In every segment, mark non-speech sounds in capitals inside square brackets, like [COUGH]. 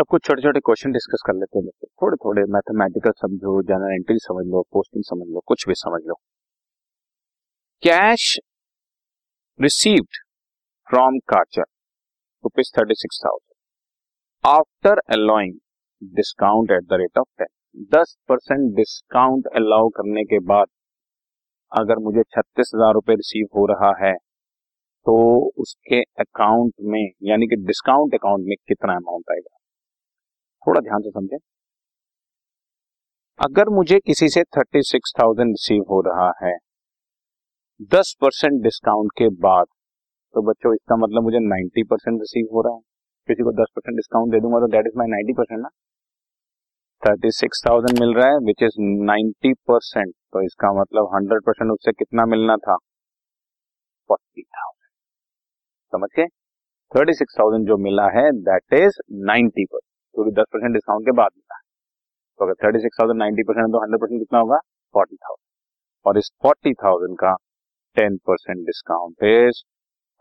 अब कुछ छोटे छोटे क्वेश्चन डिस्कस कर लेते हैं थोड़े थोड़े मैथमेटिकल समझो जनरल एंट्री समझ लो पोस्टिंग समझ लो, कुछ भी समझ लो। Cash received from काचर rupees thirty six thousand after allowing discount at the rate of ten दस परसेंट डिस्काउंट अलाउ करने के बाद अगर मुझे छत्तीस हज़ार रुपए रिसीव हो रहा है तो उसके अकाउंट में, यानी कि डिस्काउंट अकाउंट में कितना अमाउंट आएगा? थोड़ा ध्यान से समझे। अगर मुझे किसी से थर्टी सिक्स थाउज़ेंड रिसीव हो रहा है, दस परसेंट डिस्काउंट के बाद तो बच्चों, इसका मतलब मुझे नाइन्टी परसेंट रिसीव हो रहा है। किसी को दस परसेंट डिस्काउंट दे दूँगा तो that is my ninety percent ना। थर्टी सिक्स थाउज़ेंड मिल रहा है विच इज़ नाइन्टी परसेंट तो इसका मतलब हंड्रेड परसेंट उससे कितना मिलना था? फोर्टी थाउज़ेंड समझ के थर्टी सिक्स थाउज़ेंड जो मिला है दैट इज़ नाइन्टी परसेंट। क्योंकि दस परसेंट डिस्काउंट के बाद मिला तो अगर thirty six thousand ninety percent तो हंड्रेड परसेंट कितना होगा? फोर्टी थाउज़ेंड और इस फोर्टी थाउज़ेंड का ten percent discount is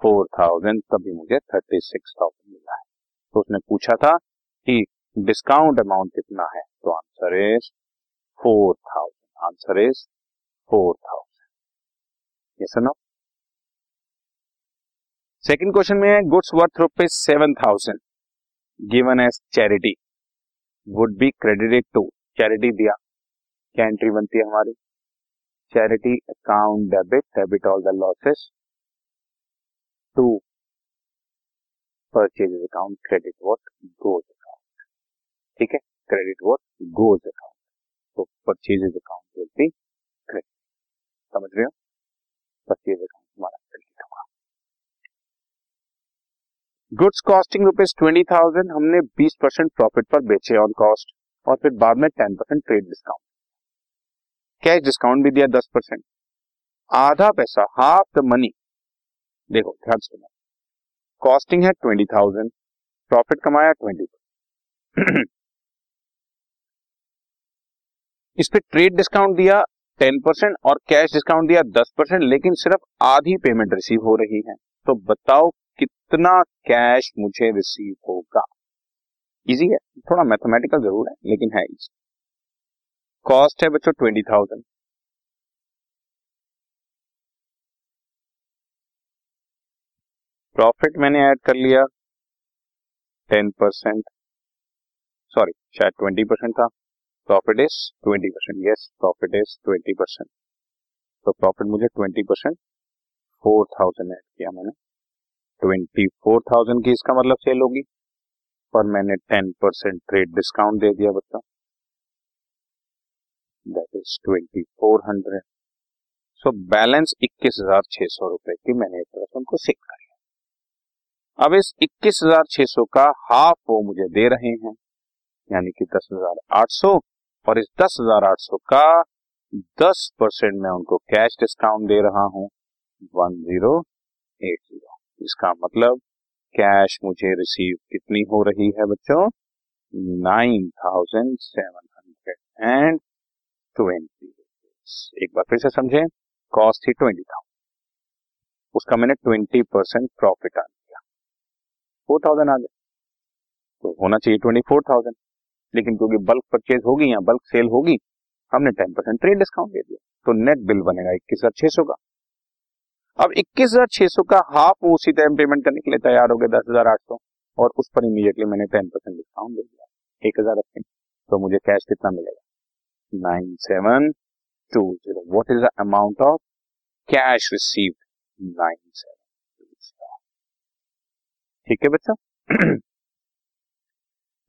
four thousand तभी मुझे थर्टी सिक्स थाउज़ेंड मिला है। तो उसने पूछा था कि डिस्काउंट अमाउंट कितना है? तो answer is four thousand answer is four thousand yes no second question में goods worth rupees seven thousand given as charity would be credited to charity दिया। क्या एंट्री बनती है हमारी। Charity account debit debit all the losses to purchase account credit what goes account ठीक है? Credit what goes account तो purchase account will be credit समझ रहे हो? परचेज अकाउंट हमारा क्रेडिट होगा goods costing rupees twenty thousand हमने बीस परसेंट प्रॉफिट पर बेचे ऑन कॉस्ट और फिर बाद में ten percent trade discount cash discount भी दिया दस परसेंट। आधा पैसा हाफ़ द मनी देखो, ध्यान सुनो। कॉस्टिंग है ट्वेंटी थाउज़ेंड प्रॉफिट कमाया ट्वेंटी इस पे ट्रेड डिस्काउंट दिया टेन परसेंट और कैश डिस्काउंट दिया दस परसेंट, लेकिन सिर्फ़ आधी पेमेंट रिसीव हो रही है। तो बताओ कितना कैश मुझे रिसीव होगा? इजी है, थोड़ा मैथमेटिकल ज़रूर है, लेकिन है इजी कॉस्ट है बच्चों ट्वेंटी थाउज़ेंड प्रॉफिट मैंने ऐड कर लिया टेन परसेंट सॉरी शायद ट्वेंटी परसेंट था. Profit is twenty percent yes profit is twenty percent तो प्रॉफिट मुझे twenty percent four thousand add किया मैंने. ट्वेंटी फोर थाउज़ेंड की इसका मतलब सेल होगी। पर मैंने टेन परसेंट ट्रेड डिस्काउंट दे दिया बच्चा। That is twenty four hundred. So balance इक्कीस हज़ार छह सौ रुपए की मैंने एक तरह से उनको सेल कर अब इस इक्कीस हज़ार छह सौ का हाफ़ वो मुझे दे रहे हैं। यानी कि दस हज़ार आठ सौ। और इस दस हज़ार आठ सौ का दस परसेंट मैं उनको कैश डिस्काउंट दे रहा हूँ। One zero eight zero. इसका मतलब कैश मुझे रिसीव कितनी हो रही है बच्चों? Nine thousand seven hundred and twenty एक बार फिर से समझें कॉस्ट थी ट्वेंटी थाउज़ेंड उसका मैंने ट्वेंटी परसेंट प्रॉफिट आ दिया फोर थाउज़ेंड आ गया। तो होना चाहिए ट्वेंटी फोर थाउज़ेंड लेकिन क्योंकि बल्क परचेज होगी या बल्क सेल होगी, हमने टेन परसेंट ट्रेड डिस्काउंट दे दिया। तो नेट बिल बनेगा इक्कीस हज़ार छह सौ का। अब इक्कीस हज़ार छह सौ का हाफ़ वो उसी टाइम पेमेंट करने के लिए तैयार हो गए दस हज़ार आठ सौ और उस पर इमीडिएटली मैंने टेन परसेंट डिस्काउंट दे दिया। एक हज़ार रखें तो मुझे कैश कितना मिलेगा? Nine seven two zero what is the amount of cash receive nine seven ठीक है बच्चा?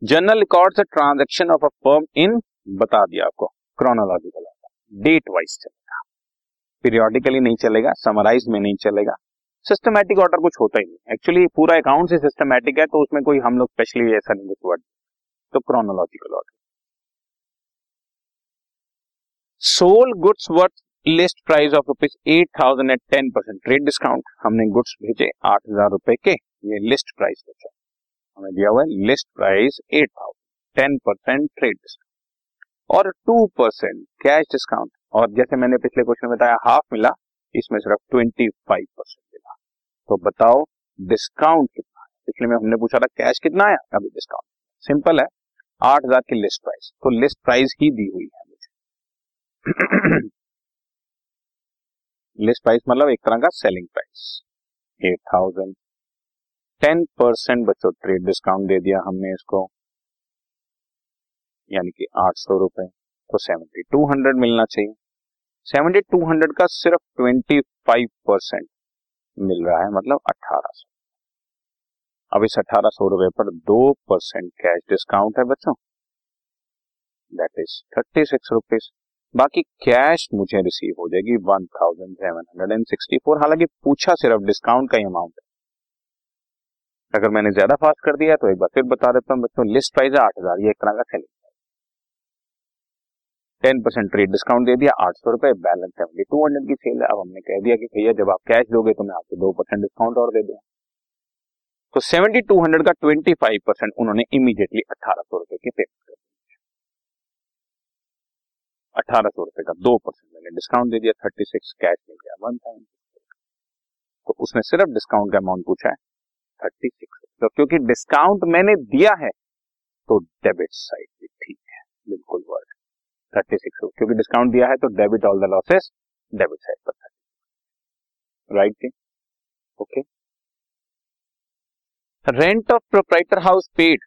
जनरल रिकॉर्ड से transaction of a firm in बता दिया आपको क्रोनोलॉजिकल डेट वाइज चलेगा। पीरियोडिकली नहीं चलेगा समराइज में नहीं चलेगा। सिस्टमैटिक ऑर्डर कुछ होता ही नहीं। एक्चुअली पूरा अकाउंट से सिस्टमैटिक है तो उसमें कोई हम लोग स्पेशली ऐसा नहीं कुछ वर्ड तो chronological order sold goods worth list price of rupees eight thousand at ten percent trade discount हमने गुड्स भेजे आठ हज़ार रुपए के। ये लिस्ट प्राइस बचा हमें दिया हुआ है list price eight thousand ten percent trade discount और टू परसेंट कैश डिस्काउंट और जैसे मैंने पिछले क्वेश्चन में बताया हाफ़ मिला, इसमें सिर्फ़ ट्वेंटी फाइव परसेंट मिला। तो बताओ डिस्काउंट कितना है? पिछले में हमने पूछा था कैश कितना आया अभी डिस्काउंट सिंपल है, आठ हज़ार की लिस्ट प्राइस तो लिस्ट प्राइस ही दी हुई है मुझे। [CLEARS THROAT] लिस्ट प्राइस मतलब एक तरह का selling price eight thousand ten percent बच्चों ट्रेड डिस्काउंट दे दिया हमने इसको। यानी कि आठ सौ रुपए। तो सेवेंटी टू हंड्रेड मिलना चाहिए। सेवेंटी टू हंड्रेड का सिर्फ़ ट्वेंटी फाइव परसेंट मिल रहा है मतलब अठारह सौ। अब इस अठारह सौ रुपए पर दो परसेंट कैश डिस्काउंट है बच्चों। That is thirty six rupees बाकी कैश मुझे रिसीव हो जाएगी one thousand seven hundred and sixty four हालाँकि पूछा सिर्फ़ डिस्काउंट का ही अमाउंट है। अगर मैंने ज़्यादा फास्ट कर दिया तो एक बार फिर बता देता हूँ बच्चों लिस्ट प्राइस है आठ हज़ार, ये एक तरह का selling ten percent trade discount दे दिया, आठ सौ रुपए बैलेंस सेवेंटी टू हंड्रेड की सेल है। अब हमने कह दिया कि भैया जब आप कैश दोगे तो मैं आपको दो परसेंट डिस्काउंट और दे दूँगा। तो सेवेंटी टू हंड्रेड का ट्वेंटी फाइव परसेंट उन्होंने इमीडिएटली अठारह सौ रुपए की पेमेंट कर अठारह सौ रुपए का दो परसेंट मैंने डिस्काउंट दे दिया थर्टी सिक्स कैश मिल गया वन थाउज़ेंड तो उसने सिर्फ़ डिस्काउंट का अमाउंट पूछा है थर्टी सिक्स तो क्योंकि डिस्काउंट मैंने दिया है तो डेबिट साइड भी ठीक है, बिल्कुल वर्ड थर्टी सिक्स क्योंकि डिस्काउंट दिया है तो debit all the losses debit side पर थर्टी राइट थी okay rent of proprietor house paid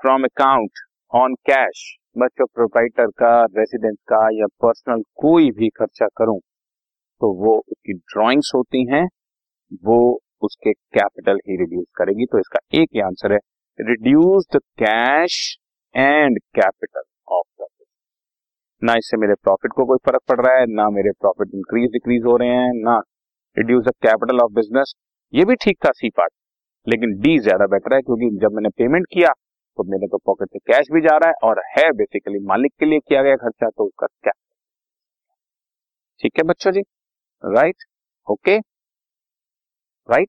from account on cash बच्चों प्रोपाइटर का रेसिडेंस का, या पर्सनल कोई भी खर्चा करूँ तो वो उसकी ड्राइंग्स होती हैं, वो उसके कैपिटल ही रिड्यूस करेगी। तो इसका एक ही आंसर है reduce the cash and capital of the ना इससे मेरे प्रॉफिट को कोई फ़र्क पड़ रहा है, ना मेरे प्रॉफिट इंक्रीज डिक्रीज हो रहे हैं, ना reduce the capital of business ये भी ठीक था सी पार्ट लेकिन डी ज़्यादा बेटर है क्योंकि जब मैंने पेमेंट किया तो मेरे तो पॉकेट से कैश भी जा रहा है और है बेसिकली मालिक के लिए किया गया खर्चा तो उसका क्या? ठीक है बच्चों जी? Right okay right